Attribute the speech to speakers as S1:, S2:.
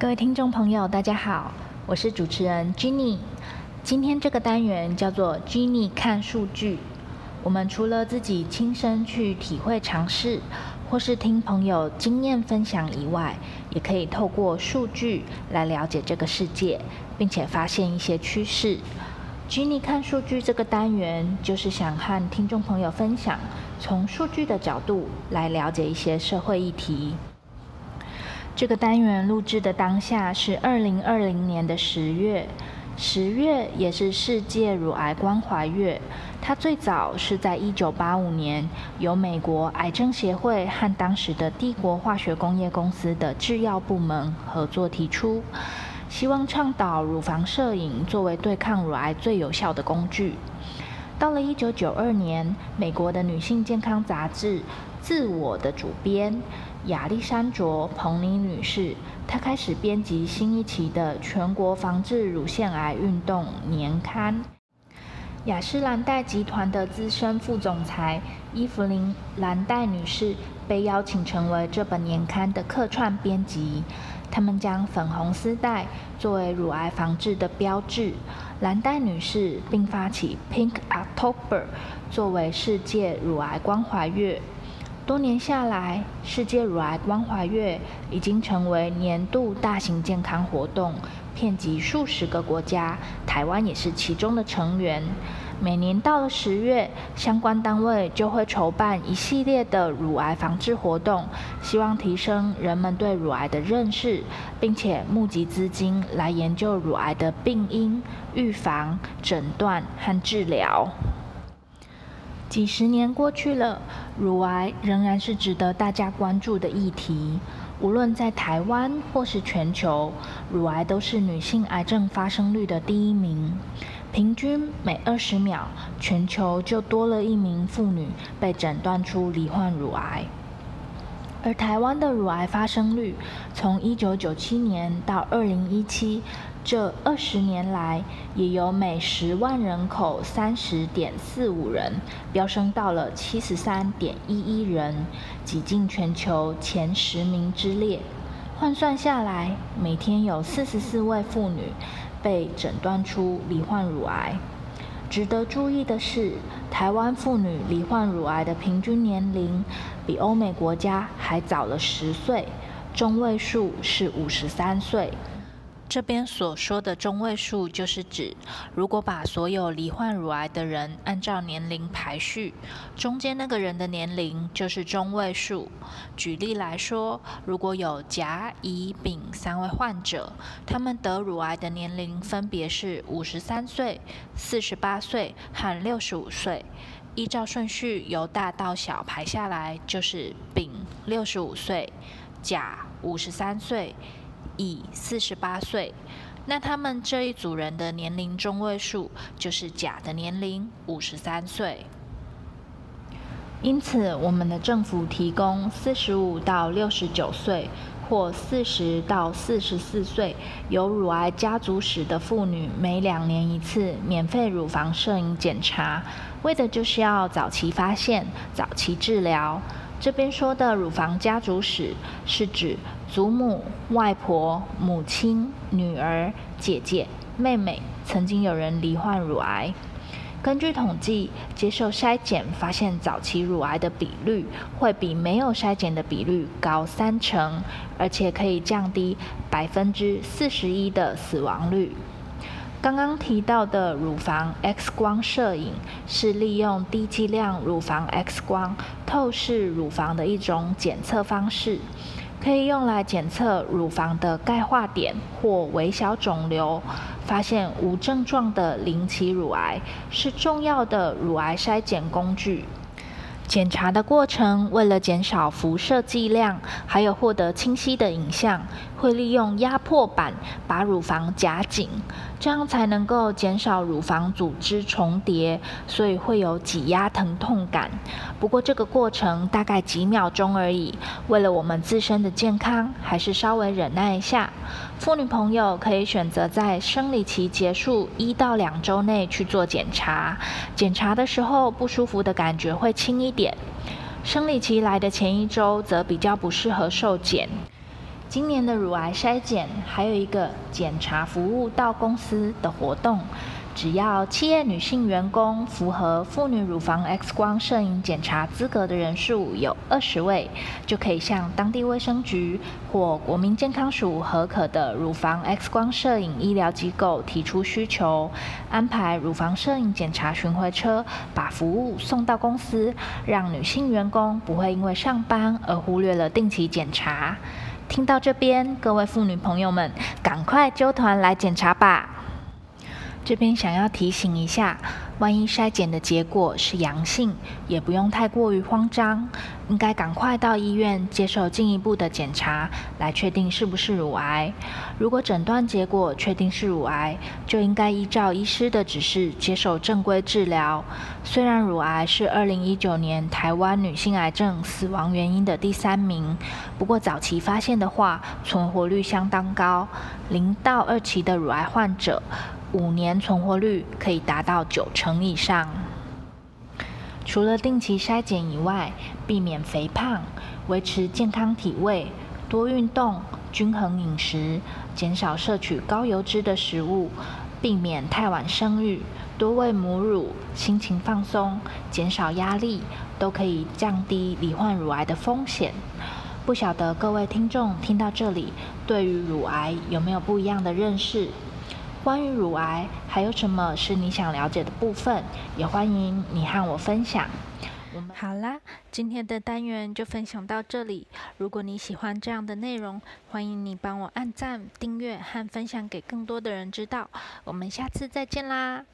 S1: 各位听众朋友，大家好，我是主持人 Jenny。今天这个单元叫做 Jenny 看数据。我们除了自己亲身去体会尝试，或是听朋友经验分享以外，也可以透过数据来了解这个世界，并且发现一些趋势。Jenny 看数据这个单元，就是想和听众朋友分享，从数据的角度来了解一些社会议题。这个单元录制的当下是二零二零年的十月，十月也是世界乳癌关怀月。它最早是在一九八五年由美国癌症协会和当时的帝国化学工业公司的制药部门合作提出，希望倡导乳房摄影作为对抗乳癌最有效的工具。到了一九九二年，美国的女性健康杂志《自我》的主编。亚历山卓·彭尼女士，她开始编辑新一期的全国防治乳腺癌运动年刊。雅诗兰黛集团的资深副总裁伊芙琳·兰黛女士被邀请成为这本年刊的客串编辑。他们将粉红丝带作为乳癌防治的标志。兰黛女士并发起 Pink October 作为世界乳癌关怀月。多年下来，世界乳癌关怀月已经成为年度大型健康活动，遍及数十个国家，台湾也是其中的成员。每年到了十月，相关单位就会筹办一系列的乳癌防治活动，希望提升人们对乳癌的认识，并且募集资金来研究乳癌的病因、预防、诊断和治疗。几十年过去了，乳癌仍然是值得大家关注的议题。无论在台湾或是全球，乳癌都是女性癌症发生率的第一名。平均每二十秒，全球就多了一名妇女被诊断出罹患乳癌。而台湾的乳癌发生率，从一九九七年到二零一七。这二十年来，也由每十万人口三十点四五人飙升到了七十三点一一人，挤进全球前十名之列。换算下来，每天有四十四位妇女被诊断出罹患乳癌。值得注意的是，台湾妇女罹患乳癌的平均年龄比欧美国家还早了十岁，中位数是五十三岁。这边所说的中位数，就是指如果把所有罹患乳癌的人按照年龄排序，中间那个人的年龄就是中位数。举例来说，如果有甲、乙、丙三位患者，他们得乳癌的年龄分别是五十三岁、四十八岁和六十五岁，依照顺序由大到小排下来，就是丙六十五岁，甲五十三岁。乙四十八岁，那他们这一组人的年龄中位数就是甲的年龄五十三岁。因此，我们的政府提供四十五到六十九岁或四十到四十四岁有乳癌家族史的妇女每两年一次免费乳房摄影检查，为的就是要早期发现、早期治疗。这边说的乳房家族史是指祖母、外婆、母亲、女儿、姐姐、妹妹曾经有人罹患乳癌。根据统计，接受筛检发现早期乳癌的比率会比没有筛检的比率高三成，而且可以降低百分之四十一的死亡率。刚刚提到的乳房 X 光摄影是利用低剂量乳房 X 光透视乳房的一种检测方式，可以用来检测乳房的钙化点或微小肿瘤，发现无症状的零期乳癌，是重要的乳癌筛检工具。检查的过程，为了减少辐射剂量，还有获得清晰的影像，会利用压迫板把乳房夹紧，这样才能够减少乳房组织重叠，所以会有挤压疼痛感。不过这个过程大概几秒钟而已，为了我们自身的健康，还是稍微忍耐一下。妇女朋友可以选择在生理期结束一到两周内去做检查，检查的时候不舒服的感觉会轻一点。生理期来的前一周则比较不适合受检，今年的乳癌筛检还有一个检查服务到公司的活动。只要企业女性员工符合妇女乳房 X 光摄影检查资格的人数有二十位，就可以向当地卫生局或国民健康署核可的乳房 X 光摄影医疗机构提出需求，安排乳房摄影检查巡回车把服务送到公司，让女性员工不会因为上班而忽略了定期检查。听到这边，各位妇女朋友们，赶快揪团来检查吧！这边想要提醒一下，万一筛检的结果是阳性，也不用太过于慌张，应该赶快到医院接受进一步的检查，来确定是不是乳癌。如果诊断结果确定是乳癌，就应该依照医师的指示接受正规治疗。虽然乳癌是二零一九年台湾女性癌症死亡原因的第三名，不过早期发现的话，存活率相当高，零到二期的乳癌患者。五年存活率可以达到九成以上。除了定期筛检以外，避免肥胖，维持健康体位，多运动，均衡饮食，减少摄取高油脂的食物，避免太晚生育，多喂母乳，心情放松，减少压力，都可以降低罹患乳癌的风险。不晓得各位听众听到这里，对于乳癌有没有不一样的认识？关于乳癌，还有什么是你想了解的部分？也欢迎你和我分享。好啦，今天的单元就分享到这里。如果你喜欢这样的内容，欢迎你帮我按赞、订阅和分享给更多的人知道。我们下次再见啦！